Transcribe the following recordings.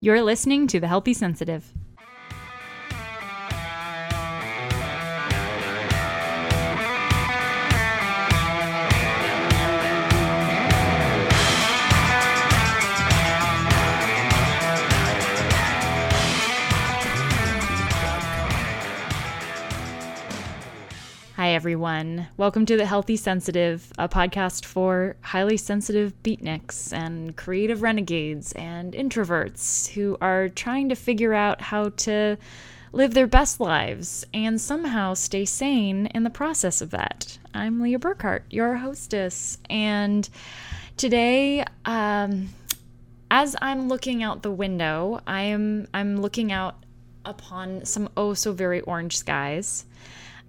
You're listening to The Healthy Sensitive. Everyone. Welcome to The Healthy Sensitive, a podcast for highly sensitive beatniks and creative renegades and introverts who are trying to figure out how to live their best lives and somehow stay sane in the process of that. I'm Leah Burkhart, your hostess, and today, um, as I'm looking out the window, I am I'm looking out upon some oh so very orange skies.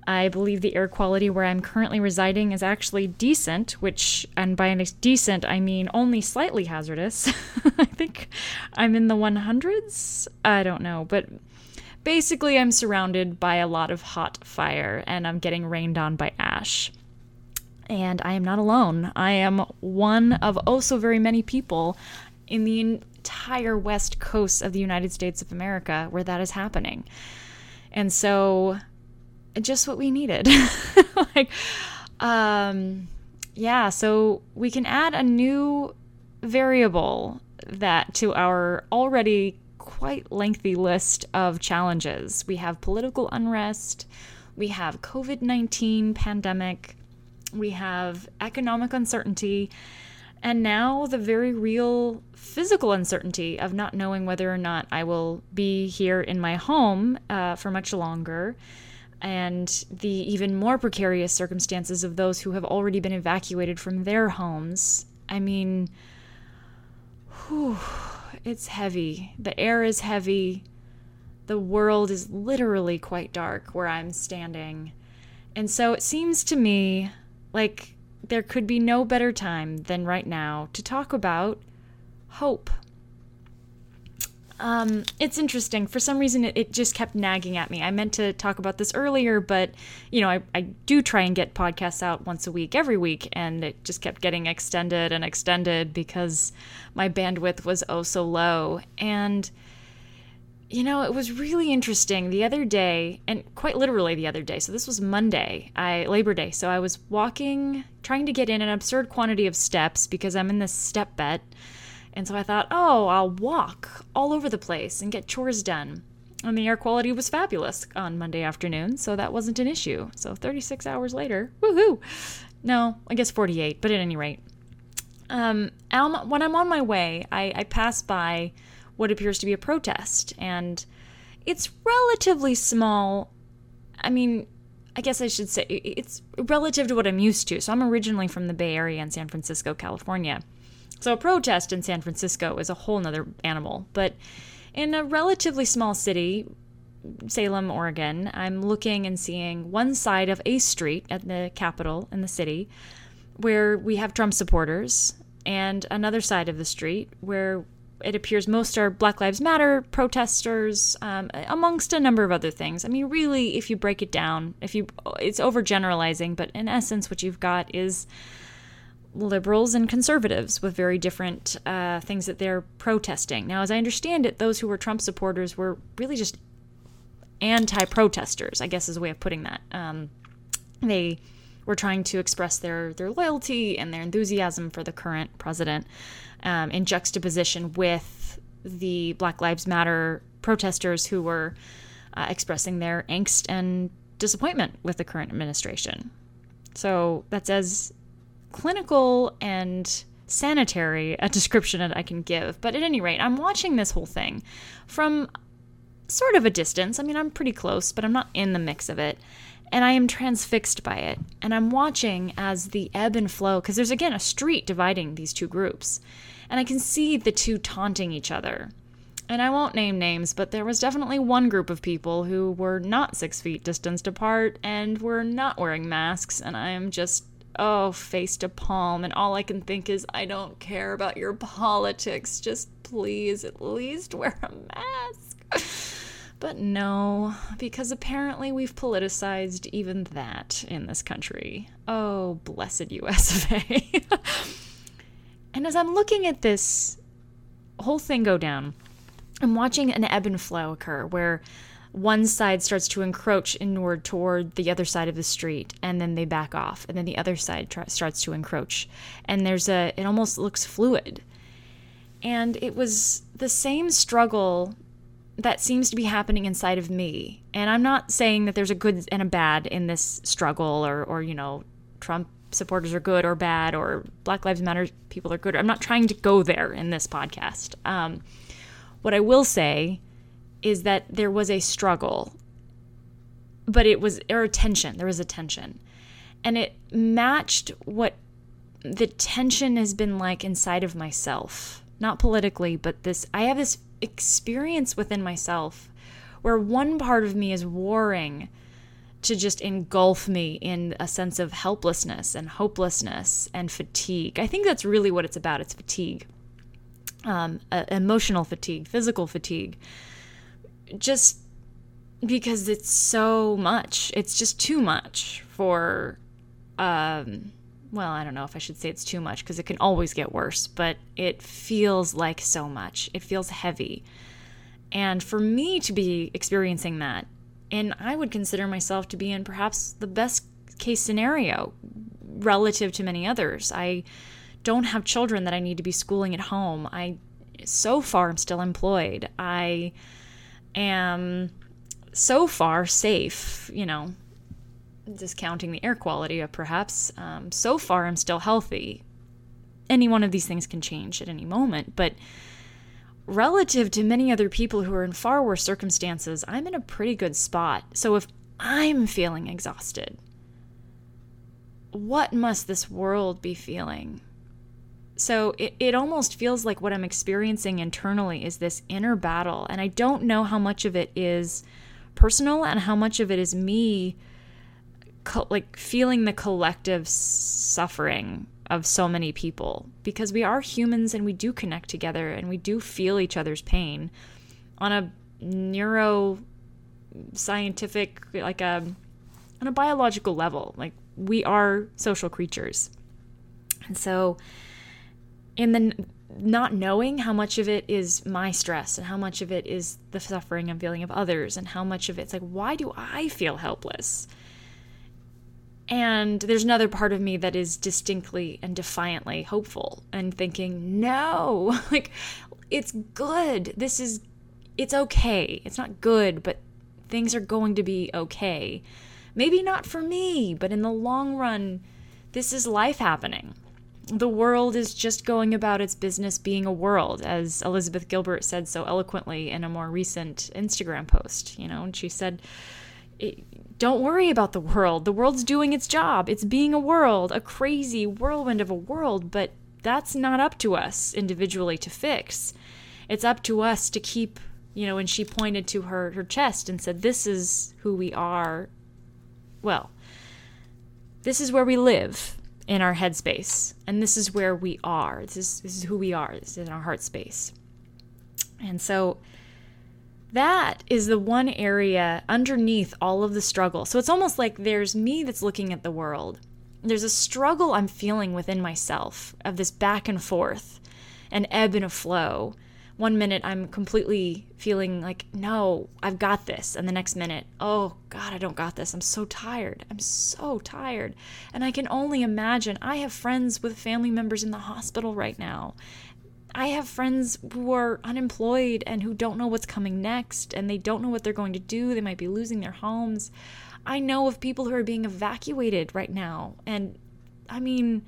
I believe the air quality where I'm currently residing is actually decent, which, and by decent, I mean only slightly hazardous. I think I'm in the 100s. I don't know. But basically, I'm surrounded by a lot of hot fire and I'm getting rained on by ash. And I am not alone. I am one of oh so very many people in the entire west coast of the United States of America where that is happening. And so just what we needed. like, um, yeah, so we can add a new variable that to our already quite lengthy list of challenges. We have political unrest, we have COVID 19 pandemic, we have economic uncertainty, and now the very real physical uncertainty of not knowing whether or not I will be here in my home uh, for much longer and the even more precarious circumstances of those who have already been evacuated from their homes. I mean, whew, it's heavy. The air is heavy. The world is literally quite dark where I'm standing. And so it seems to me like there could be no better time than right now to talk about hope um, it's interesting. For some reason, it, it, just kept nagging at me. I meant to talk about this earlier, but you know, I, I do try and get podcasts out once a week, every week, and it just kept getting extended and extended because my bandwidth was oh so low. And you know, it was really interesting the other day, and quite literally the other day. So this was Monday, I Labor Day. So I was walking, trying to get in an absurd quantity of steps because I'm in this step bet and so I thought, oh, I'll walk all over the place and get chores done. And the air quality was fabulous on Monday afternoon, so that wasn't an issue. So 36 hours later, woohoo! No, I guess 48, but at any rate. Um, when I'm on my way, I, I pass by what appears to be a protest, and it's relatively small. I mean, I guess I should say it's relative to what I'm used to. So I'm originally from the Bay Area in San Francisco, California. So a protest in San Francisco is a whole nother animal. But in a relatively small city, Salem, Oregon, I'm looking and seeing one side of a street at the Capitol in the city where we have Trump supporters, and another side of the street where it appears most are Black Lives Matter protesters, um, amongst a number of other things. I mean, really, if you break it down, if you, it's overgeneralizing, but in essence, what you've got is liberals and conservatives with very different uh, things that they're protesting. Now, as I understand it, those who were Trump supporters were really just anti protesters, I guess is a way of putting that. Um, they were trying to express their, their loyalty and their enthusiasm for the current president um, in juxtaposition with the Black Lives Matter protesters who were uh, expressing their angst and disappointment with the current administration. So that's as clinical and sanitary a description that I can give. But at any rate, I'm watching this whole thing from sort of a distance. I mean, I'm pretty close, but I'm not in the mix of it. And I am transfixed by it. And I'm watching as the ebb and flow, because there's again a street dividing these two groups. And I can see the two taunting each other. And I won't name names, but there was definitely one group of people who were not six feet distanced apart and were not wearing masks. And I am just oh, face to palm. And all I can think is, I don't care about your politics. Just please at least wear a mask. But no, because apparently we've politicized even that in this country. Oh, blessed US of A. and as I'm looking at this whole thing go down, I'm watching an ebb and flow occur where one side starts to encroach inward toward the other side of the street and then they back off and then the other side starts to encroach. And there's a it almost looks fluid. And it was the same struggle that seems to be happening inside of me. And i'm not saying that there's a good and a bad in this struggle or or you know trump supporters are good or bad or black lives matter people are good. I'm not trying to go there in this podcast. Um, what i will say is that there was a struggle, but it was, or tension. There was a tension. And it matched what the tension has been like inside of myself. Not politically, but this, I have this experience within myself where one part of me is warring to just engulf me in a sense of helplessness and hopelessness and fatigue. I think that's really what it's about. It's fatigue, um, uh, emotional fatigue, physical fatigue just because it's so much. It's just too much for um well, I don't know if I should say it's too much because it can always get worse, but it feels like so much. It feels heavy. And for me to be experiencing that, and I would consider myself to be in perhaps the best case scenario relative to many others. I don't have children that I need to be schooling at home. I so far am still employed. I am so far safe, you know, discounting the air quality of perhaps. Um, so far, I'm still healthy. Any one of these things can change at any moment, but relative to many other people who are in far worse circumstances, I'm in a pretty good spot. So if I'm feeling exhausted, what must this world be feeling? So it, it almost feels like what I'm experiencing internally is this inner battle. And I don't know how much of it is personal and how much of it is me co- like feeling the collective suffering of so many people because we are humans and we do connect together and we do feel each other's pain on a neuro scientific like a on a biological level like we are social creatures and so and then not knowing how much of it is my stress and how much of it is the suffering and feeling of others and how much of it's like why do i feel helpless? And there's another part of me that is distinctly and defiantly hopeful and thinking no like it's good. This is it's okay. It's not good but things are going to be okay. Maybe not for me but in the long run this is life happening the world is just going about its business being a world, as Elizabeth Gilbert said so eloquently in a more recent Instagram post. You know, and she said, Don't worry about the world. The world's doing its job. It's being a world, a crazy whirlwind of a world, but that's not up to us individually to fix. It's up to us to keep, you know, and she pointed to her, her chest and said, This is who we are. Well, this is where we live in our headspace. And this is where we are. This is this is who we are. This is in our heart space. And so that is the one area underneath all of the struggle. So it's almost like there's me that's looking at the world. There's a struggle I'm feeling within myself of this back and forth, an ebb and a flow one minute I'm completely feeling like, no, I've got this. And the next minute, oh God, I don't got this. I'm so tired. I'm so tired. And I can only imagine. I have friends with family members in the hospital right now. I have friends who are unemployed and who don't know what's coming next and they don't know what they're going to do. They might be losing their homes. I know of people who are being evacuated right now. And I mean,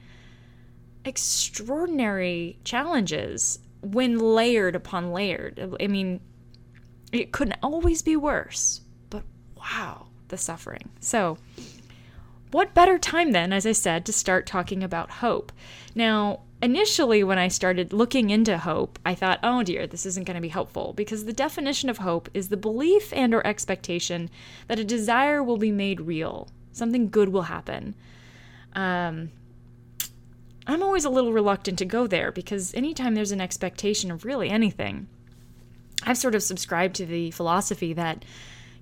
extraordinary challenges when layered upon layered. I mean, it couldn't always be worse, but wow, the suffering. So, what better time then, as I said, to start talking about hope? Now, initially when I started looking into hope, I thought, "Oh dear, this isn't going to be helpful," because the definition of hope is the belief and or expectation that a desire will be made real, something good will happen. Um, I'm always a little reluctant to go there because anytime there's an expectation of really anything, I've sort of subscribed to the philosophy that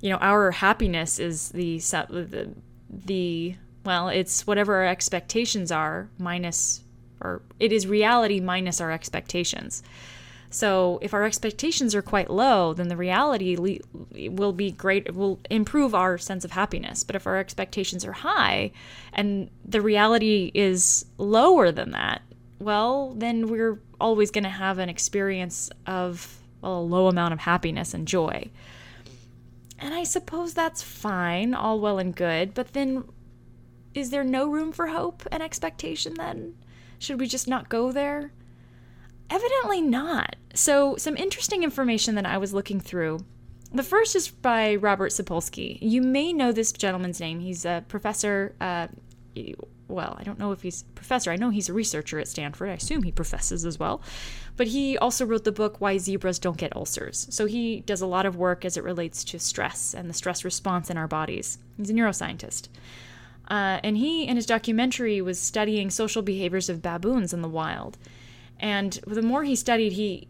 you know our happiness is the the the well, it's whatever our expectations are minus or it is reality minus our expectations. So if our expectations are quite low, then the reality le- will be great, will improve our sense of happiness. But if our expectations are high and the reality is lower than that, well, then we're always going to have an experience of well, a low amount of happiness and joy. And I suppose that's fine, all well and good, but then is there no room for hope and expectation then? Should we just not go there? Evidently not. So, some interesting information that I was looking through. The first is by Robert Sapolsky. You may know this gentleman's name. He's a professor. Uh, well, I don't know if he's a professor. I know he's a researcher at Stanford. I assume he professes as well. But he also wrote the book Why Zebras Don't Get Ulcers. So he does a lot of work as it relates to stress and the stress response in our bodies. He's a neuroscientist. Uh, and he, in his documentary, was studying social behaviors of baboons in the wild. And the more he studied, he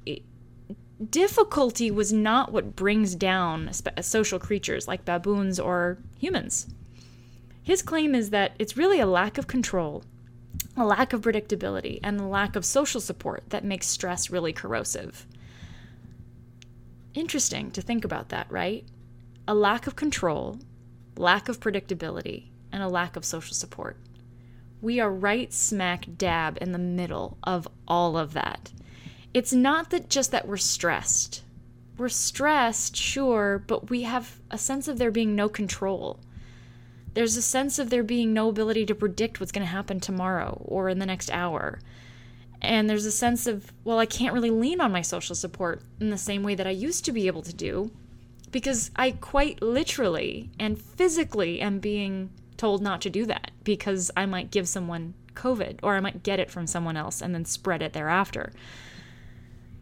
difficulty was not what brings down social creatures like baboons or humans. His claim is that it's really a lack of control, a lack of predictability, and the lack of social support that makes stress really corrosive. Interesting to think about that, right? A lack of control, lack of predictability, and a lack of social support. We are right smack dab in the middle of all of that. It's not that just that we're stressed. We're stressed, sure, but we have a sense of there being no control. There's a sense of there being no ability to predict what's going to happen tomorrow or in the next hour. And there's a sense of, well, I can't really lean on my social support in the same way that I used to be able to do because I quite literally and physically am being told not to do that because I might give someone COVID or I might get it from someone else and then spread it thereafter.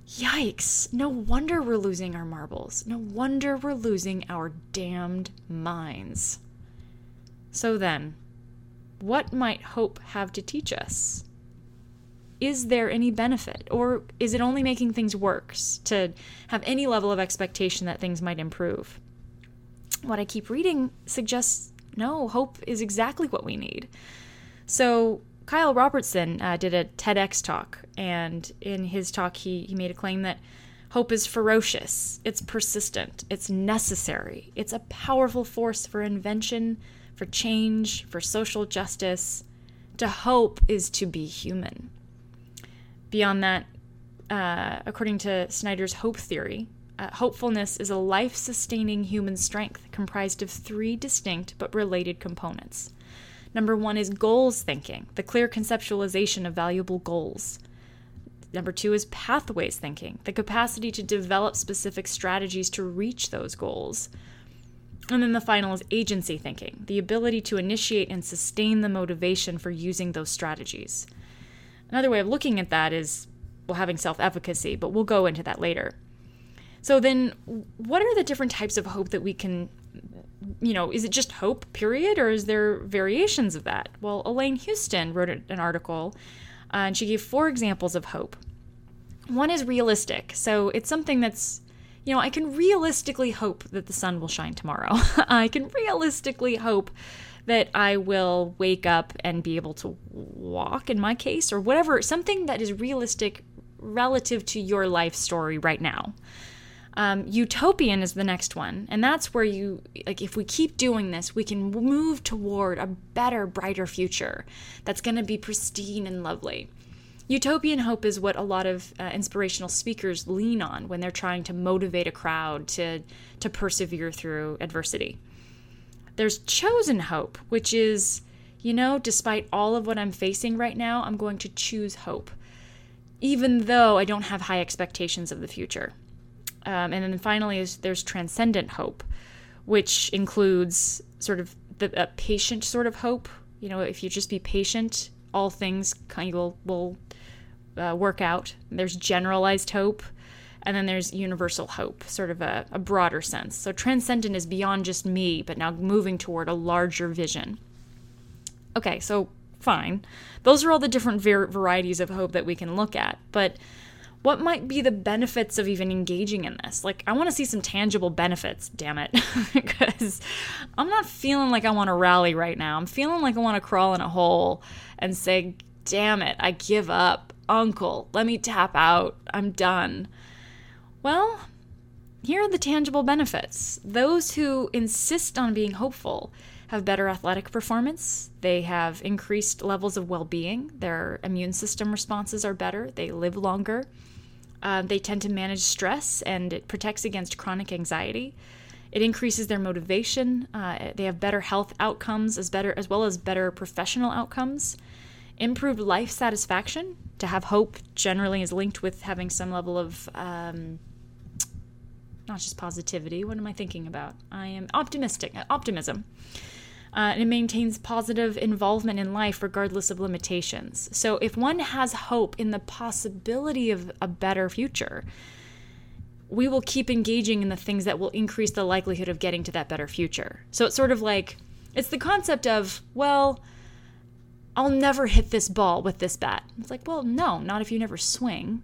Yikes. No wonder we're losing our marbles. No wonder we're losing our damned minds. So then, what might hope have to teach us? Is there any benefit? Or is it only making things worse to have any level of expectation that things might improve? What I keep reading suggests no, hope is exactly what we need. So, Kyle Robertson uh, did a TEDx talk, and in his talk, he, he made a claim that hope is ferocious, it's persistent, it's necessary, it's a powerful force for invention, for change, for social justice. To hope is to be human. Beyond that, uh, according to Snyder's hope theory, uh, hopefulness is a life sustaining human strength comprised of three distinct but related components. Number one is goals thinking, the clear conceptualization of valuable goals. Number two is pathways thinking, the capacity to develop specific strategies to reach those goals. And then the final is agency thinking, the ability to initiate and sustain the motivation for using those strategies. Another way of looking at that is well, having self efficacy, but we'll go into that later. So then, what are the different types of hope that we can, you know, is it just hope, period, or is there variations of that? Well, Elaine Houston wrote an article, uh, and she gave four examples of hope. One is realistic, so it's something that's you know, I can realistically hope that the sun will shine tomorrow. I can realistically hope that I will wake up and be able to walk in my case or whatever, something that is realistic relative to your life story right now. Um, utopian is the next one, and that's where you like if we keep doing this, we can move toward a better, brighter future that's going to be pristine and lovely. Utopian hope is what a lot of uh, inspirational speakers lean on when they're trying to motivate a crowd to to persevere through adversity. There's chosen hope, which is, you know, despite all of what I'm facing right now, I'm going to choose hope, even though I don't have high expectations of the future. Um, and then finally, is there's transcendent hope, which includes sort of the patient sort of hope. You know, if you just be patient, all things kind of will, will uh, work out. There's generalized hope, and then there's universal hope, sort of a, a broader sense. So transcendent is beyond just me, but now moving toward a larger vision. Okay, so fine. Those are all the different var- varieties of hope that we can look at, but what might be the benefits of even engaging in this? Like, I want to see some tangible benefits, damn it. Because I'm not feeling like I want to rally right now. I'm feeling like I want to crawl in a hole and say, damn it, I give up. Uncle, let me tap out. I'm done. Well, here are the tangible benefits. Those who insist on being hopeful have better athletic performance, they have increased levels of well being, their immune system responses are better, they live longer, uh, they tend to manage stress, and it protects against chronic anxiety. It increases their motivation. Uh, they have better health outcomes as better as well as better professional outcomes. Improved life satisfaction. To have hope generally is linked with having some level of um, not just positivity. What am I thinking about? I am optimistic, optimism. Uh, and it maintains positive involvement in life regardless of limitations. So, if one has hope in the possibility of a better future, we will keep engaging in the things that will increase the likelihood of getting to that better future. So, it's sort of like it's the concept of, well, I'll never hit this ball with this bat. It's like, well, no, not if you never swing.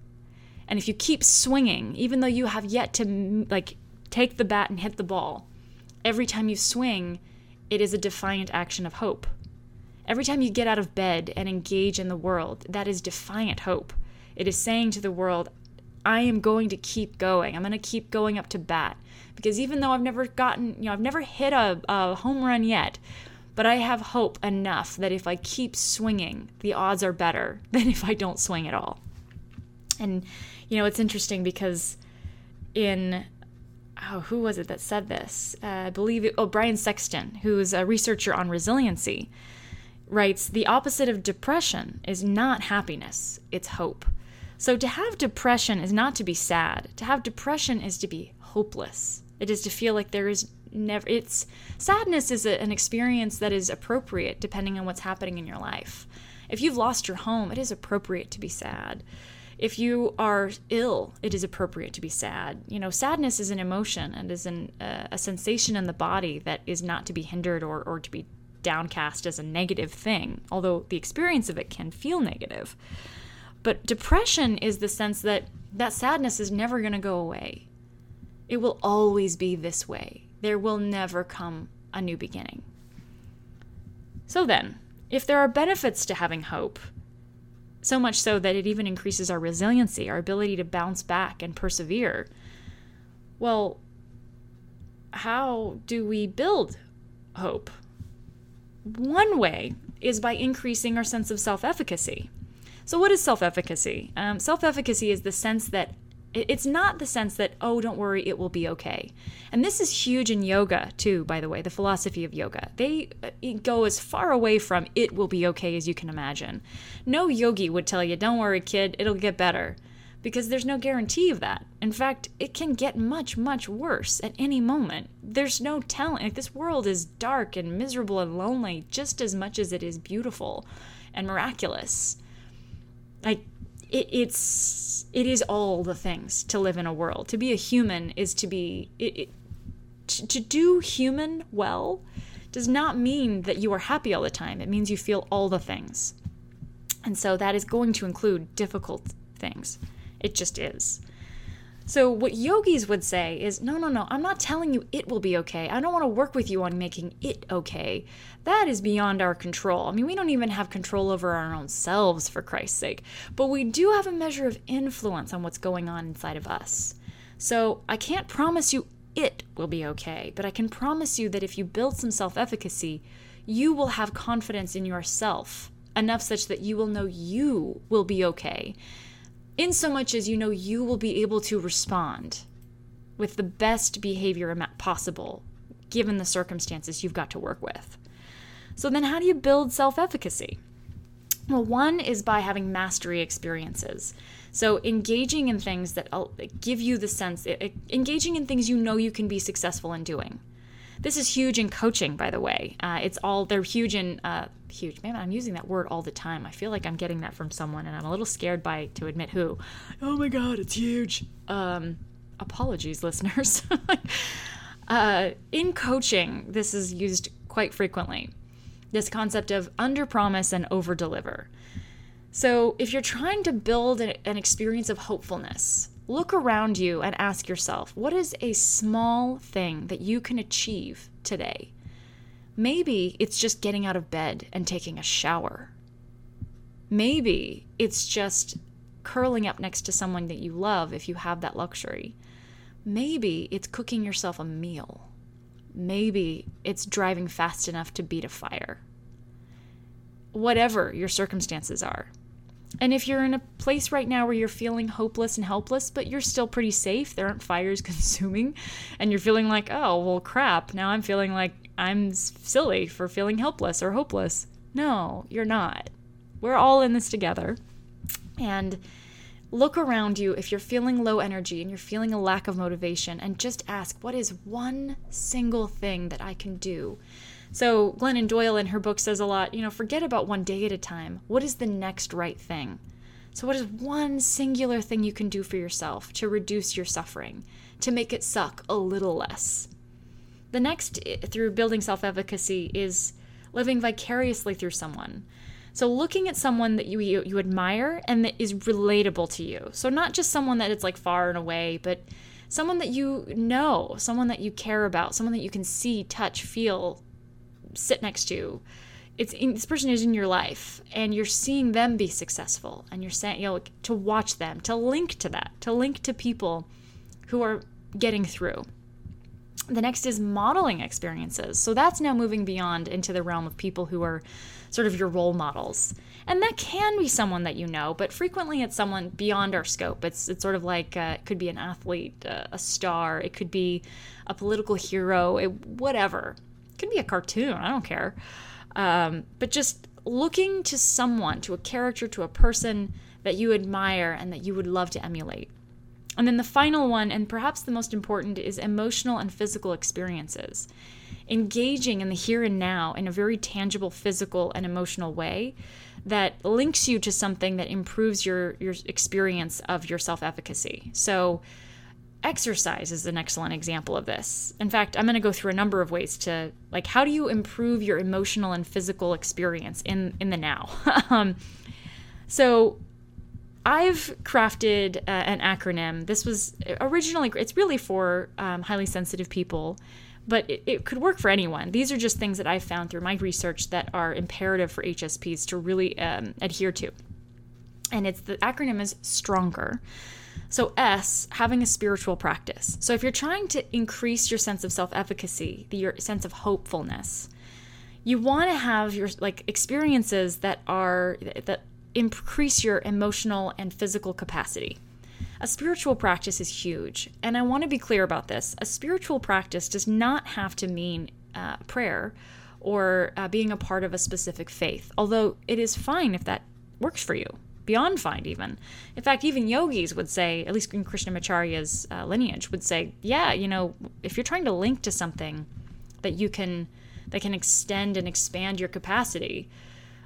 And if you keep swinging, even though you have yet to like take the bat and hit the ball, every time you swing, it is a defiant action of hope. Every time you get out of bed and engage in the world, that is defiant hope. It is saying to the world, I am going to keep going. I'm going to keep going up to bat. Because even though I've never gotten, you know, I've never hit a, a home run yet, but I have hope enough that if I keep swinging, the odds are better than if I don't swing at all. And, you know, it's interesting because in oh, who was it that said this? Uh, I believe it, oh, Bryan Sexton, who's a researcher on resiliency, writes the opposite of depression is not happiness, it's hope. So to have depression is not to be sad. To have depression is to be hopeless. It is to feel like there is never it's sadness is a, an experience that is appropriate depending on what's happening in your life. If you've lost your home, it is appropriate to be sad. If you are ill, it is appropriate to be sad. You know, sadness is an emotion and is an, uh, a sensation in the body that is not to be hindered or, or to be downcast as a negative thing, although the experience of it can feel negative. But depression is the sense that that sadness is never going to go away. It will always be this way. There will never come a new beginning. So then, if there are benefits to having hope, so much so that it even increases our resiliency, our ability to bounce back and persevere. Well, how do we build hope? One way is by increasing our sense of self efficacy. So, what is self efficacy? Um, self efficacy is the sense that it's not the sense that, oh, don't worry, it will be okay. And this is huge in yoga, too, by the way, the philosophy of yoga. They uh, go as far away from it will be okay as you can imagine. No yogi would tell you, don't worry, kid, it'll get better. Because there's no guarantee of that. In fact, it can get much, much worse at any moment. There's no telling. Like, this world is dark and miserable and lonely just as much as it is beautiful and miraculous. Like, it, it's it is all the things to live in a world. To be a human is to be it, it, to, to do human well does not mean that you are happy all the time. It means you feel all the things. And so that is going to include difficult things. It just is. So, what yogis would say is no, no, no, I'm not telling you it will be okay. I don't want to work with you on making it okay. That is beyond our control. I mean, we don't even have control over our own selves, for Christ's sake. But we do have a measure of influence on what's going on inside of us. So, I can't promise you it will be okay, but I can promise you that if you build some self efficacy, you will have confidence in yourself enough such that you will know you will be okay in so much as you know you will be able to respond with the best behavior possible given the circumstances you've got to work with. So, then how do you build self efficacy? Well, one is by having mastery experiences. So, engaging in things that uh, give you the sense, engaging in things you know you can be successful in doing. This is huge in coaching, by the way. Uh, it's all, they're huge in uh, huge. Man, I'm using that word all the time. I feel like I'm getting that from someone, and I'm a little scared by to admit who. Oh my god, it's huge. Um, apologies, listeners. uh, in coaching, this is used quite frequently. This concept of under promise and over deliver. So, if you're trying to build an experience of hopefulness, look around you and ask yourself what is a small thing that you can achieve today? Maybe it's just getting out of bed and taking a shower. Maybe it's just curling up next to someone that you love if you have that luxury. Maybe it's cooking yourself a meal. Maybe it's driving fast enough to beat a fire. Whatever your circumstances are. And if you're in a place right now where you're feeling hopeless and helpless, but you're still pretty safe, there aren't fires consuming, and you're feeling like, oh, well, crap, now I'm feeling like I'm silly for feeling helpless or hopeless. No, you're not. We're all in this together. And look around you if you're feeling low energy and you're feeling a lack of motivation, and just ask, what is one single thing that I can do so Glennon Doyle in her book says a lot, you know, forget about one day at a time. What is the next right thing? So what is one singular thing you can do for yourself to reduce your suffering, to make it suck a little less? The next eh, through building self-efficacy is living vicariously through someone. So looking at someone that you, you, you admire and that is relatable to you. So not just someone that it's like far and away, but someone that you know, someone that you care about, someone that you can see, touch, feel, sit next to it's in, this person is in your life and you're seeing them be successful and you're saying you know to watch them to link to that to link to people who are getting through. The next is modeling experiences. So that's now moving beyond into the realm of people who are sort of your role models. And that can be someone that you know but frequently it's someone beyond our scope. It's it's sort of like uh, it could be an athlete uh, a star. It could be a political hero. It, whatever could be a cartoon, I don't care. Um, but just looking to someone, to a character, to a person that you admire and that you would love to emulate. And then the final one, and perhaps the most important, is emotional and physical experiences. Engaging in the here and now in a very tangible physical and emotional way that links you to something that improves your, your experience of your self efficacy. So, exercise is an excellent example of this. In fact, I'm going to go through a number of ways to like how do you improve your emotional and physical experience in in the now. um, so I've crafted uh, an acronym. This was originally it's really for um, highly sensitive people, but it, it, could work for anyone. These are just things that I've found through my research that are imperative for HSPs to really um, adhere to. And it's the acronym is stronger. So, S, having a spiritual practice. So, if you're trying to increase your sense of self efficacy, the your sense of hopefulness, you want to have your like experiences that are that increase your emotional and physical capacity. A spiritual practice is huge, and I want to be clear about this. A spiritual practice does not have to mean uh, prayer or uh, being a part of a specific faith, although it is fine if that works for you beyond find even. In fact even yogis would say at least in krishnamacharya's uh, lineage would say yeah you know if you're trying to link to something that you can that can extend and expand your capacity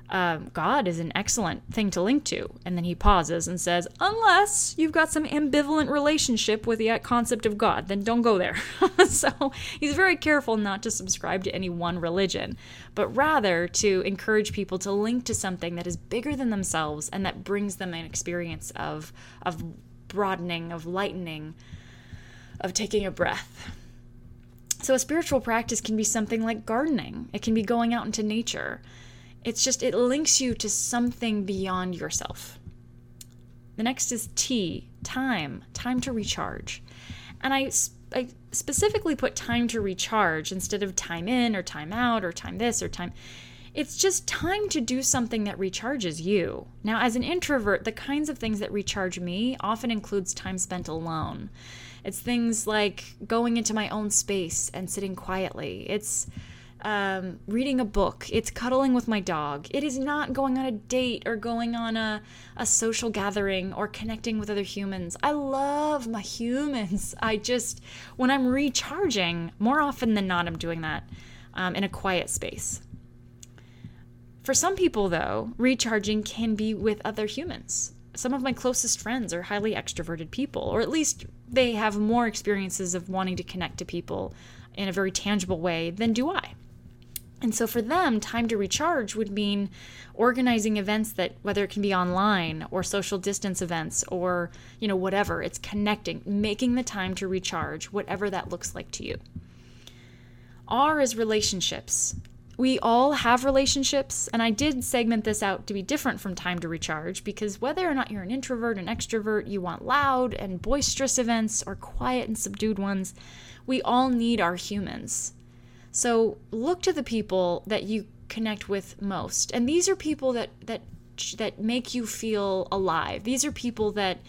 um, God is an excellent thing to link to. And then he pauses and says, unless you've got some ambivalent relationship with the concept of God, then don't go there. so he's very careful not to subscribe to any one religion, but rather to encourage people to link to something that is bigger than themselves and that brings them an experience of, of broadening, of lightening, of taking a breath. So, a spiritual practice can be something like gardening, it can be going out into nature. It's just, it links you to something beyond yourself. The next is T, time, time to recharge. And I, I specifically put time to recharge instead of time in or time out or time this or time. It's just time to do something that recharges you. Now, as an introvert, the kinds of things that recharge me often includes time spent alone. It's things like going into my own space and sitting quietly. It's um, reading a book. It's cuddling with my dog. It is not going on a date or going on a, a social gathering or connecting with other humans. I love my humans. I just, when I'm recharging, more often than not, I'm doing that um, in a quiet space. For some people, though, recharging can be with other humans. Some of my closest friends are highly extroverted people, or at least they have more experiences of wanting to connect to people in a very tangible way than do I. And so for them, time to recharge would mean organizing events that whether it can be online or social distance events or, you know, whatever, it's connecting, making the time to recharge, whatever that looks like to you. R is relationships. we all have relationships, and I did segment this out to be different from time to recharge because whether or not you're an introvert, an extrovert, you want loud and boisterous events or quiet and subdued ones, we all need our humans. So look to the people that you connect with most. And these are people that that that make you feel alive. These are people that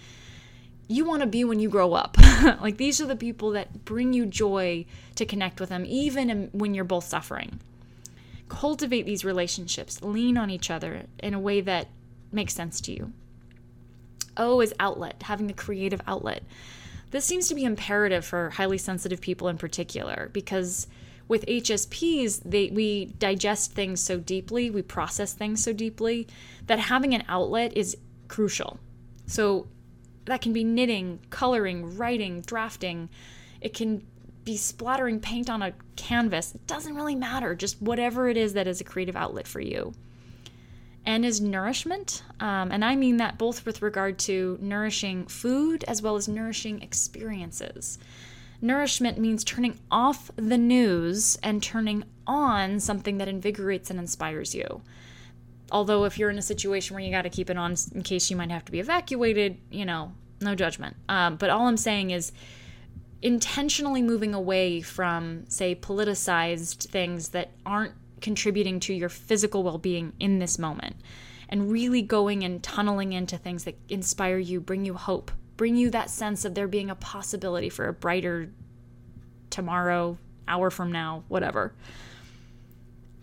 you want to be when you grow up. like these are the people that bring you joy to connect with them even when you're both suffering cultivate these relationships, lean on each other in a way that makes sense to you. O is outlet, having the creative outlet. This seems to be imperative for highly sensitive people in particular because with HSPs, they, we digest things so deeply, we process things so deeply that having an outlet is crucial. So that can be knitting, coloring, writing, drafting. It can be splattering paint on a canvas. It doesn't really matter, just whatever it is that is a creative outlet for you. N is nourishment, um, and I mean that both with regard to nourishing food as well as nourishing experiences. Nourishment means turning off the news and turning on something that invigorates and inspires you. Although, if you're in a situation where you got to keep it on in case you might have to be evacuated, you know, no judgment. Um, but all I'm saying is intentionally moving away from, say, politicized things that aren't contributing to your physical well being in this moment, and really going and tunneling into things that inspire you, bring you hope, bring you that sense of there being a possibility for a brighter tomorrow, hour from now, whatever.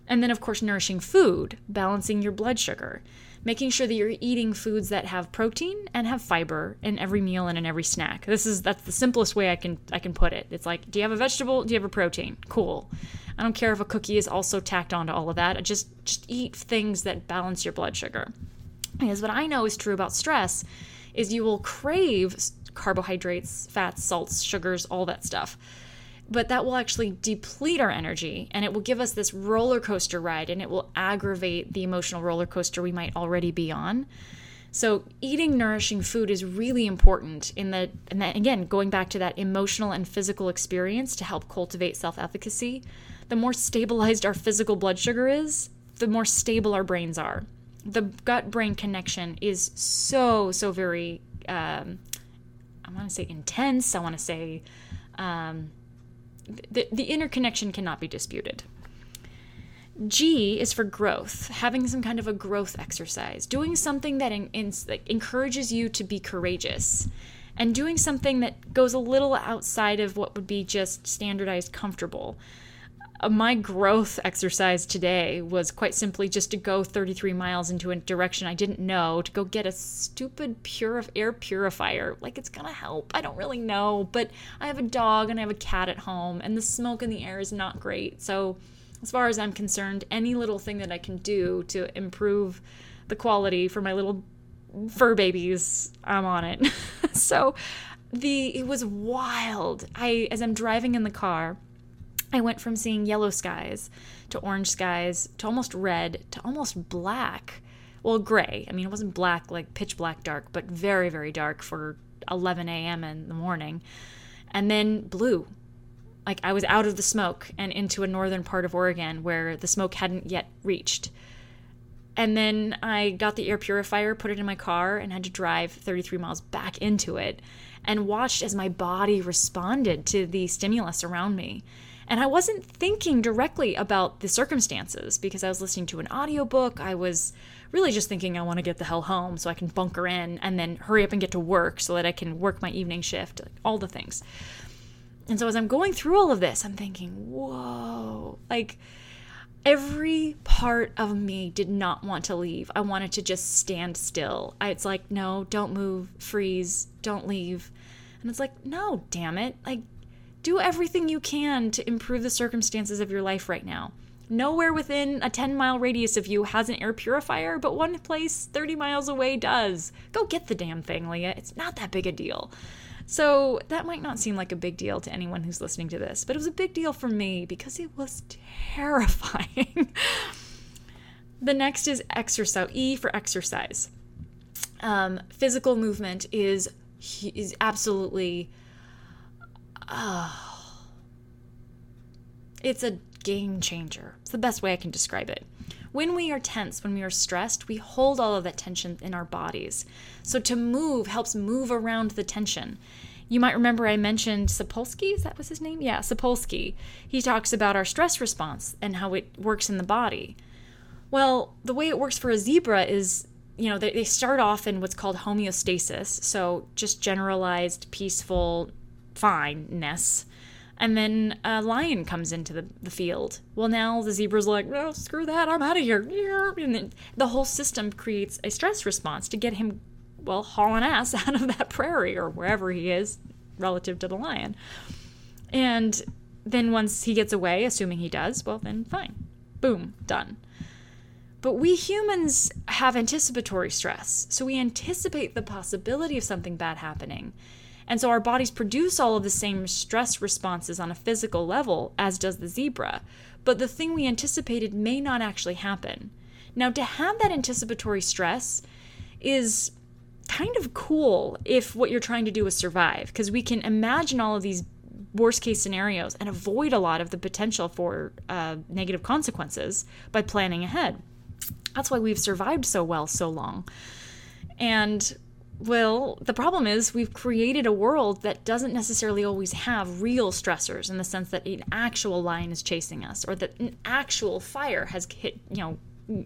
And then, of course, nourishing food, balancing your blood sugar making sure that you're eating foods that have protein and have fiber in every meal and in every snack. This is that's the simplest way I can I can put it. It's like, do you have a vegetable? Do you have a protein? Cool. I don't care if a cookie is also tacked onto all of that. Just just eat things that balance your blood sugar. Because what I know is true about stress is you will crave carbohydrates, fats, salts, sugars, all that stuff but that will actually deplete our energy and it will give us this roller coaster ride and it will aggravate the emotional roller coaster we might already be on. So eating nourishing food is really important in the and that again going back to that emotional and physical experience to help cultivate self-efficacy. The more stabilized our physical blood sugar is, the more stable our brains are. The gut brain connection is so so very um, I want to say intense. I want to say um, the, the interconnection cannot be disputed. G is for growth, having some kind of a growth exercise, doing something that, in, in, that encourages you to be courageous, and doing something that goes a little outside of what would be just standardized comfortable. Uh, my growth exercise today was quite simply just to go 33 miles into a direction I didn't know to go get a stupid pure air purifier. Like it's gonna help. I don't really know, but I have a dog and I have a cat at home, and the smoke in the air is not great. So, as far as I'm concerned, any little thing that I can do to improve the quality for my little fur babies, I'm on it. so, the it was wild. I as I'm driving in the car I went from seeing yellow skies to orange skies to almost red to almost black. Well, gray. I mean, it wasn't black like pitch black dark, but very, very dark for 11 a.m. in the morning. And then blue. Like I was out of the smoke and into a northern part of Oregon where the smoke hadn't yet reached. And then I got the air purifier, put it in my car, and had to drive 33 miles back into it and watched as my body responded to the stimulus around me. And I wasn't thinking directly about the circumstances because I was listening to an audiobook. I was really just thinking I want to get the hell home so I can bunker in and then hurry up and get to work so that I can work my evening shift, like all the things. And so as I'm going through all of this, I'm thinking, whoa, like every part of me did not want to leave. I wanted to just stand still. It's like, no, don't move, freeze, don't leave. And it's like, no, damn it. Like, do everything you can to improve the circumstances of your life right now. Nowhere within a 10 mile radius of you has an air purifier, but one place 30 miles away does. Go get the damn thing, Leah. It's not that big a deal. So, that might not seem like a big deal to anyone who's listening to this, but it was a big deal for me because it was terrifying. the next is exercise, E for exercise. Um, physical movement is is absolutely oh, it's a game changer. It's the best way I can describe it. When we are tense, when we are stressed, we hold all of that tension in our bodies. So to move helps move around the tension. You might remember I mentioned Sapolsky, is that was his name? Yeah, Sapolsky. He talks about our stress response and how it works in the body. Well, the way it works for a zebra is, you know, they, they start off in what's called homeostasis, so just generalized, peaceful fineness. And then a lion comes into the, the field. Well, now the zebra's like, no, screw that, I'm out of here. And the whole system creates a stress response to get him well, hauling ass out of that prairie or wherever he is relative to the lion. And then once he gets away, assuming he does, well, then fine. Boom, done. But we humans have anticipatory stress. So we anticipate the possibility of something bad happening. And so our bodies produce all of the same stress responses on a physical level as does the zebra. But the thing we anticipated may not actually happen. Now, to have that anticipatory stress is kind of cool if what you're trying to do is survive because we can imagine all of these worst case scenarios and avoid a lot of the potential for uh, negative consequences by planning ahead. That's why we've survived so well so long. And well, the problem is we've created a world that doesn't necessarily always have real stressors in the sense that an actual lion is chasing us or that an actual fire has hit, you know,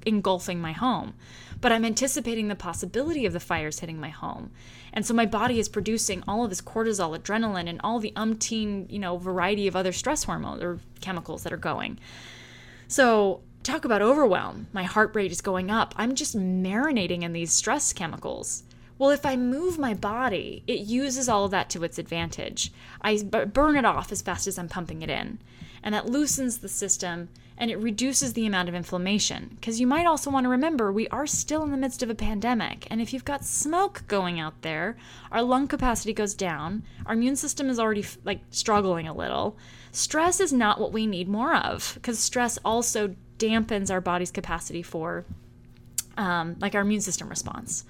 engulfing my home. But I'm anticipating the possibility of the fires hitting my home. And so my body is producing all of this cortisol, adrenaline, and all the umpteen, you know, variety of other stress hormones or chemicals that are going. So talk about overwhelm. My heart rate is going up. I'm just marinating in these stress chemicals. Well, if I move my body, it uses all of that to its advantage. I burn it off as fast as I'm pumping it in. And that loosens the system and it reduces the amount of inflammation. Because you might also want to remember we are still in the midst of a pandemic, and if you've got smoke going out there, our lung capacity goes down, our immune system is already like struggling a little. Stress is not what we need more of, because stress also dampens our body's capacity for um, like our immune system response.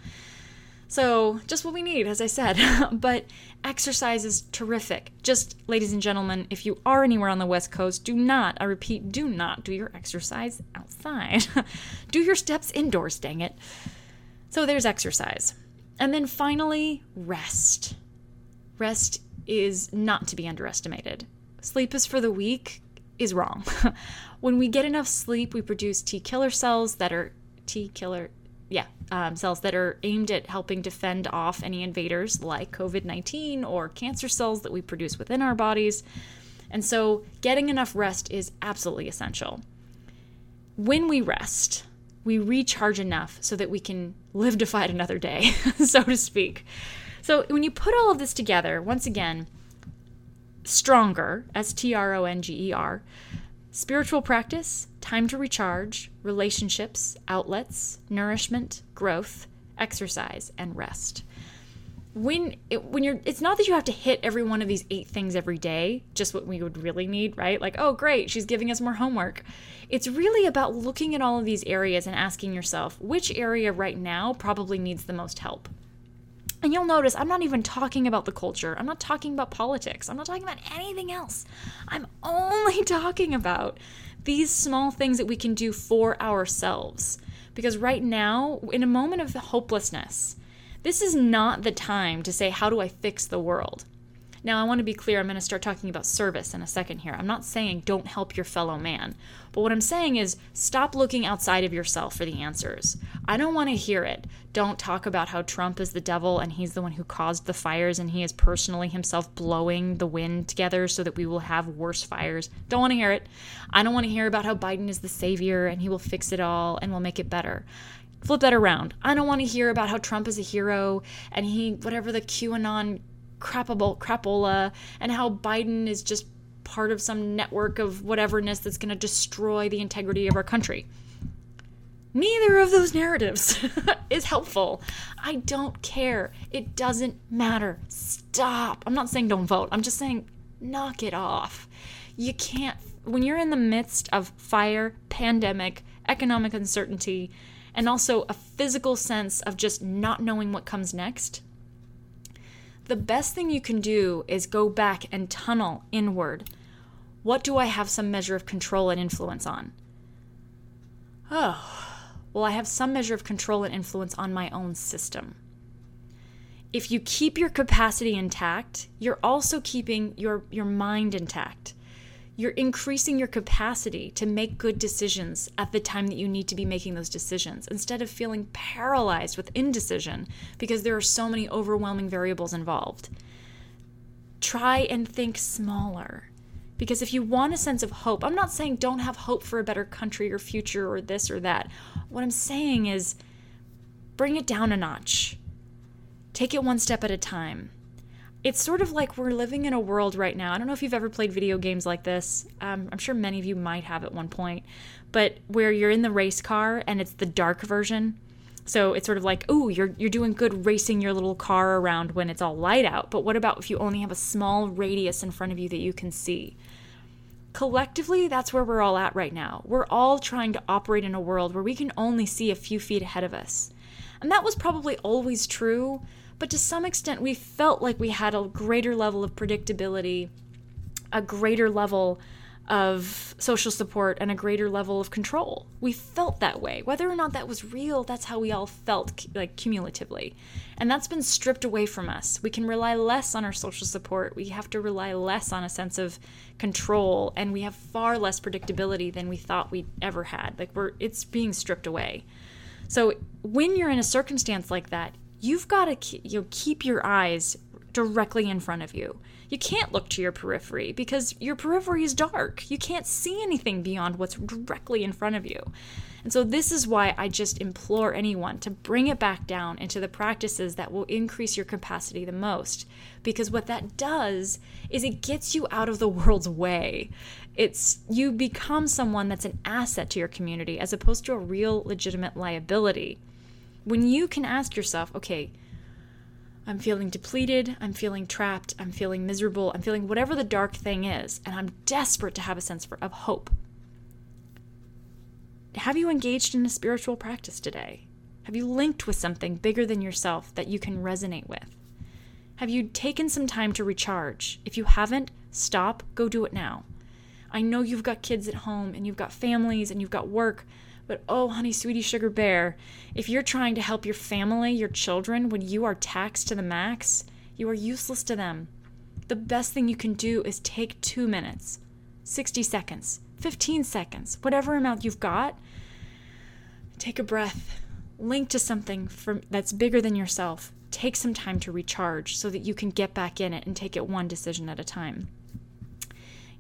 So, just what we need, as I said. but exercise is terrific. Just, ladies and gentlemen, if you are anywhere on the West Coast, do not, I repeat, do not do your exercise outside. do your steps indoors, dang it. So, there's exercise. And then finally, rest. Rest is not to be underestimated. Sleep is for the weak is wrong. when we get enough sleep, we produce T killer cells that are T killer um, cells that are aimed at helping defend off any invaders like COVID 19 or cancer cells that we produce within our bodies. And so, getting enough rest is absolutely essential. When we rest, we recharge enough so that we can live to fight another day, so to speak. So, when you put all of this together, once again, stronger, S T R O N G E R, Spiritual practice, time to recharge, relationships, outlets, nourishment, growth, exercise, and rest. When it, when you're it's not that you have to hit every one of these eight things every day, just what we would really need, right? Like, oh great, she's giving us more homework. It's really about looking at all of these areas and asking yourself, which area right now probably needs the most help? And you'll notice I'm not even talking about the culture. I'm not talking about politics. I'm not talking about anything else. I'm only talking about these small things that we can do for ourselves. Because right now, in a moment of hopelessness, this is not the time to say, How do I fix the world? Now, I want to be clear, I'm going to start talking about service in a second here. I'm not saying don't help your fellow man, but what I'm saying is stop looking outside of yourself for the answers. I don't want to hear it. Don't talk about how Trump is the devil and he's the one who caused the fires and he is personally himself blowing the wind together so that we will have worse fires. Don't want to hear it. I don't want to hear about how Biden is the savior and he will fix it all and will make it better flip that around. I don't want to hear about how Trump is a hero and he, whatever the QAnon crapola and how Biden is just part of some network of whateverness that's going to destroy the integrity of our country. Neither of those narratives is helpful. I don't care. It doesn't matter. Stop. I'm not saying don't vote. I'm just saying knock it off. You can't, when you're in the midst of fire, pandemic, economic uncertainty, and also a physical sense of just not knowing what comes next, the best thing you can do is go back and tunnel inward. What do I have some measure of control and influence on? Oh, well, I have some measure of control and influence on my own system. If you keep your capacity intact, you're also keeping your, your mind intact. You're increasing your capacity to make good decisions at the time that you need to be making those decisions instead of feeling paralyzed with indecision because there are so many overwhelming variables involved. Try and think smaller. Because if you want a sense of hope, I'm not saying don't have hope for a better country or future or this or that. What I'm saying is bring it down a notch. Take it one step at a time. It's sort of like we're living in a world right now. I don't know if you've ever played video games like this. Um, I'm sure many of you might have at one point, but where you're in the race car and it's the dark version. So it's sort of like, oh, you're you're doing good racing your little car around when it's all light out. But what about if you only have a small radius in front of you that you can see? Collectively, that's where we're all at right now. We're all trying to operate in a world where we can only see a few feet ahead of us. And that was probably always true, but to some extent, we felt like we had a greater level of predictability, a greater level of social support, and a greater level of control. We felt that way. Whether or not that was real, that's how we all felt, like cumulatively. And that's been stripped away from us. We can rely less on our social support. We have to rely less on a sense of control, and we have far less predictability than we thought we ever had. Like we're it's being stripped away. So when you're in a circumstance like that, you've got to you know, keep your eyes directly in front of you. You can't look to your periphery because your periphery is dark. You can't see anything beyond what's directly in front of you. And so, this is why I just implore anyone to bring it back down into the practices that will increase your capacity the most. Because what that does is it gets you out of the world's way. It's you become someone that's an asset to your community as opposed to a real legitimate liability. When you can ask yourself, okay, I'm feeling depleted, I'm feeling trapped, I'm feeling miserable, I'm feeling whatever the dark thing is, and I'm desperate to have a sense of hope. Have you engaged in a spiritual practice today? Have you linked with something bigger than yourself that you can resonate with? Have you taken some time to recharge? If you haven't, stop, go do it now. I know you've got kids at home and you've got families and you've got work, but oh, honey, sweetie, sugar bear, if you're trying to help your family, your children, when you are taxed to the max, you are useless to them. The best thing you can do is take two minutes, 60 seconds, 15 seconds, whatever amount you've got, take a breath, link to something from, that's bigger than yourself. Take some time to recharge so that you can get back in it and take it one decision at a time.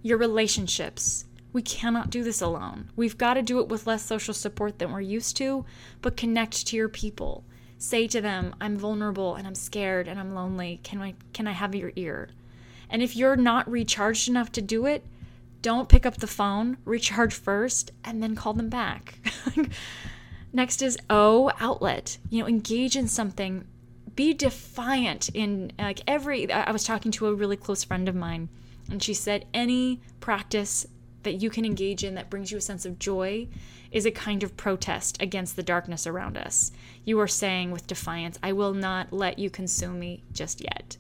Your relationships. We cannot do this alone. We've got to do it with less social support than we're used to, but connect to your people. Say to them, I'm vulnerable and I'm scared and I'm lonely. Can I can I have your ear? And if you're not recharged enough to do it, don't pick up the phone, recharge first, and then call them back. Next is O, outlet. You know, engage in something. Be defiant in like every. I was talking to a really close friend of mine, and she said any practice that you can engage in that brings you a sense of joy is a kind of protest against the darkness around us. You are saying with defiance, I will not let you consume me just yet.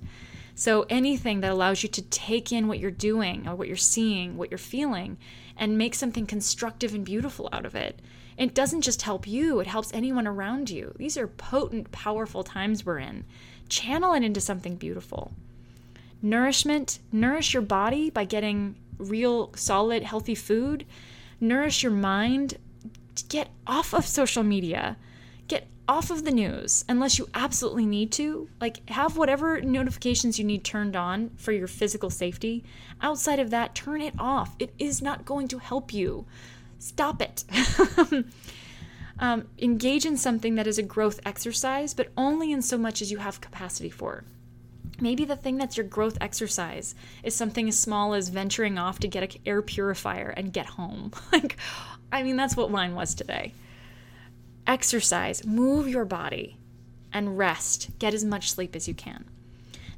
So anything that allows you to take in what you're doing or what you're seeing, what you're feeling, and make something constructive and beautiful out of it. It doesn't just help you, it helps anyone around you. These are potent, powerful times we're in. Channel it into something beautiful. Nourishment, nourish your body by getting real, solid, healthy food. Nourish your mind. Get off of social media Get off of the news unless you absolutely need to. Like, have whatever notifications you need turned on for your physical safety. Outside of that, turn it off. It is not going to help you. Stop it. um, engage in something that is a growth exercise, but only in so much as you have capacity for. Maybe the thing that's your growth exercise is something as small as venturing off to get an air purifier and get home. like, I mean, that's what mine was today exercise, move your body, and rest. Get as much sleep as you can.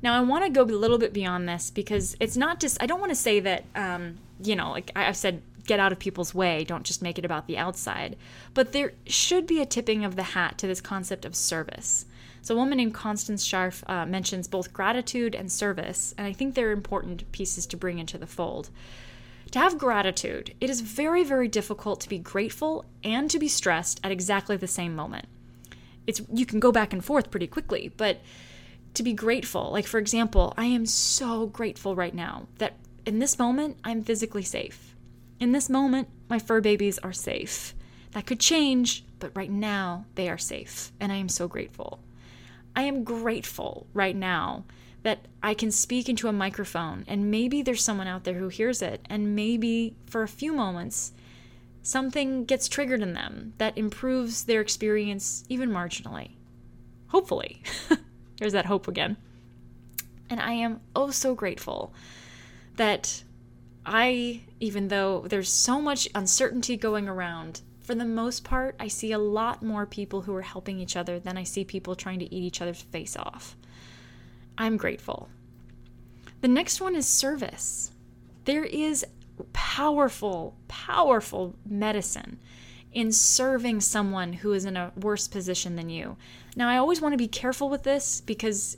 Now, I want to go a little bit beyond this because it's not just, I don't want to say that, um, you know, like I've said, get out of people's way, don't just make it about the outside. But there should be a tipping of the hat to this concept of service. So, a woman named Constance Scharff uh, mentions both gratitude and service, and I think they're important pieces to bring into the fold. to have gratitude, it is very, very difficult to be grateful and to be stressed at exactly the same moment. It's you can go back and forth pretty quickly, but to be grateful, like for example, I am so grateful right now that in this moment I'm physically safe. In this moment, my fur babies are safe. That could change, but right now they are safe, and I am so grateful. I am grateful right now that I can speak into a microphone and maybe there's someone out there who hears it and maybe for a few moments something gets triggered in them that improves their experience even marginally. Hopefully. There's that hope again. And I am oh so grateful that I, even though there's so much uncertainty going around, for the most part, I see a lot more people who are helping each other than I see people trying to eat each other's face off. I'm grateful. The next one is service. There is powerful, powerful medicine in serving someone who is in a worse position than you. Now, I always want to be careful with this because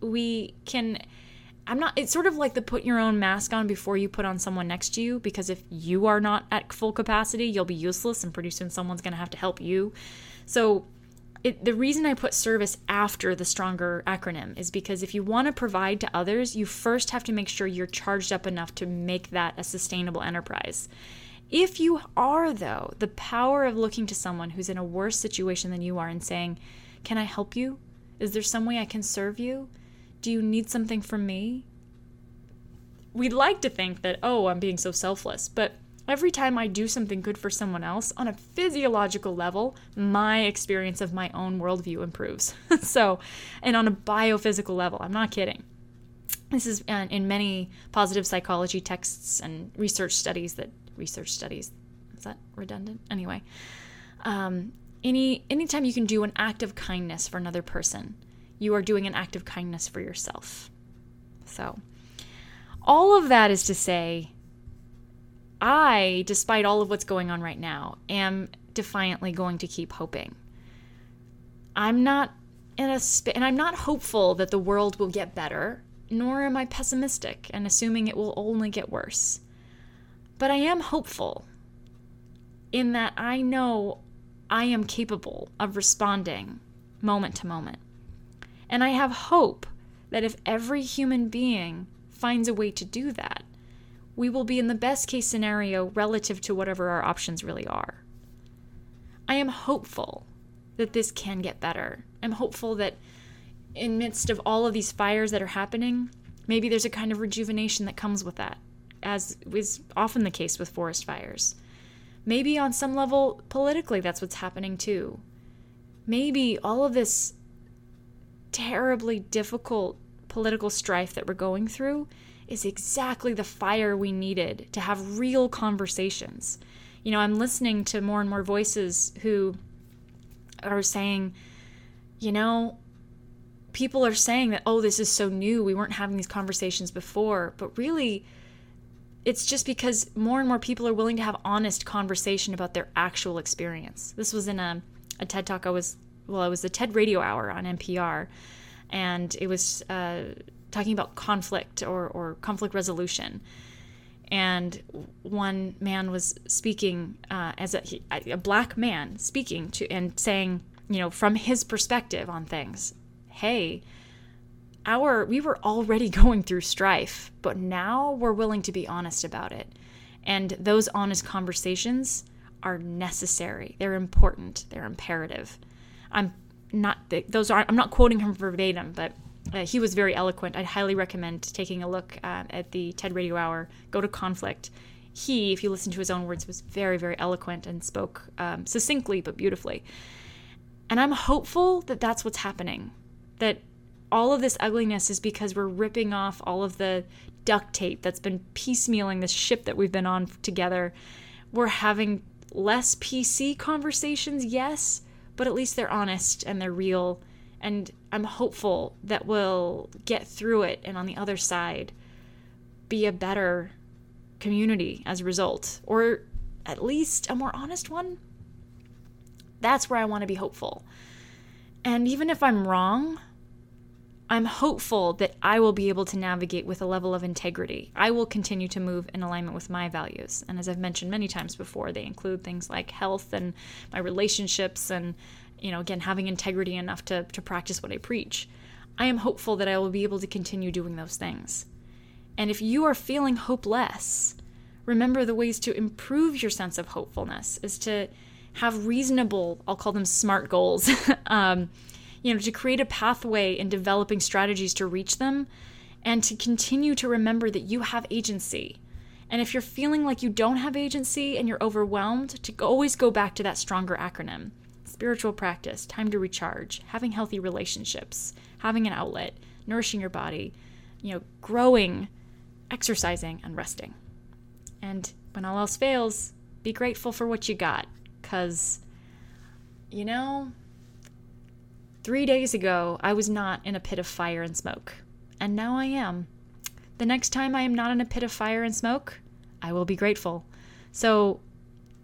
we can. I'm not, it's sort of like the put your own mask on before you put on someone next to you, because if you are not at full capacity, you'll be useless, and pretty soon someone's going to have to help you. So, it, the reason I put service after the stronger acronym is because if you want to provide to others, you first have to make sure you're charged up enough to make that a sustainable enterprise. If you are, though, the power of looking to someone who's in a worse situation than you are and saying, Can I help you? Is there some way I can serve you? Do you need something from me? We'd like to think that, oh, I'm being so selfless, but Every time I do something good for someone else, on a physiological level, my experience of my own worldview improves. so, and on a biophysical level, I'm not kidding. This is uh, in many positive psychology texts and research studies that research studies is that redundant anyway. Um, any anytime you can do an act of kindness for another person, you are doing an act of kindness for yourself. So, all of that is to say I, despite all of what's going on right now, am defiantly going to keep hoping. I'm not in a sp- and I'm not hopeful that the world will get better, nor am I pessimistic and assuming it will only get worse. But I am hopeful in that I know I am capable of responding moment to moment. And I have hope that if every human being finds a way to do that, we will be in the best case scenario relative to whatever our options really are. I am hopeful that this can get better. I'm hopeful that in midst of all of these fires that are happening, maybe there's a kind of rejuvenation that comes with that, as is often the case with forest fires. Maybe on some level, politically, that's what's happening too. Maybe all of this terribly difficult political strife that we're going through is exactly the fire we needed to have real conversations. You know, I'm listening to more and more voices who are saying, you know, people are saying that, oh, this is so new. We weren't having these conversations before. But really, it's just because more and more people are willing to have honest conversation about their actual experience. This was in a, a TED talk I was, well, it was the TED Radio Hour on NPR. And it was uh, talking about conflict or, or conflict resolution. And one man was speaking uh, as a, a black man speaking to and saying, you know, from his perspective on things, hey, our we were already going through strife, but now we're willing to be honest about it. And those honest conversations are necessary. They're important. They're imperative. I'm not those aren't. I'm not quoting him verbatim, but uh, he was very eloquent. I'd highly recommend taking a look uh, at the TED Radio Hour. Go to Conflict. He, if you listen to his own words, was very, very eloquent and spoke um, succinctly but beautifully. And I'm hopeful that that's what's happening. That all of this ugliness is because we're ripping off all of the duct tape that's been piecemealing this ship that we've been on together. We're having less PC conversations, yes, but at least they're honest and they're real and I'm hopeful that we'll get through it and on the other side be a better community as a result, or at least a more honest one. That's where I want to be hopeful. And even if I'm wrong, I'm hopeful that I will be able to navigate with a level of integrity. I will continue to move in alignment with my values. And as I've mentioned many times before, they include things like health and my relationships and, you know, again, having integrity enough to, to practice what I preach. I am hopeful that I will be able to continue doing those things. And if you are feeling hopeless, remember the ways to improve your sense of hopefulness is to have reasonable, I'll call them smart goals. um, you know, to create a pathway in developing strategies to reach them and to continue to remember that you have agency. And if you're feeling like you don't have agency and you're overwhelmed, to always go back to that stronger acronym spiritual practice, time to recharge, having healthy relationships, having an outlet, nourishing your body, you know, growing, exercising, and resting. And when all else fails, be grateful for what you got. Because, you know, Three days ago, I was not in a pit of fire and smoke, and now I am. The next time I am not in a pit of fire and smoke, I will be grateful. So,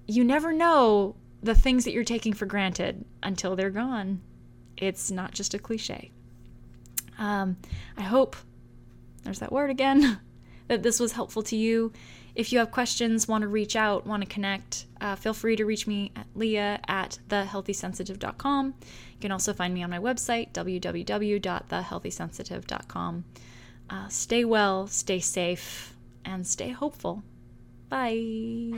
you never know the things that you're taking for granted until they're gone. It's not just a cliche. Um, I hope, there's that word again, that this was helpful to you. If you have questions, want to reach out, want to connect, uh, feel free to reach me at leah at thehealthysensitive.com. You can also find me on my website, www.thehealthysensitive.com. Uh, stay well, stay safe, and stay hopeful. Bye.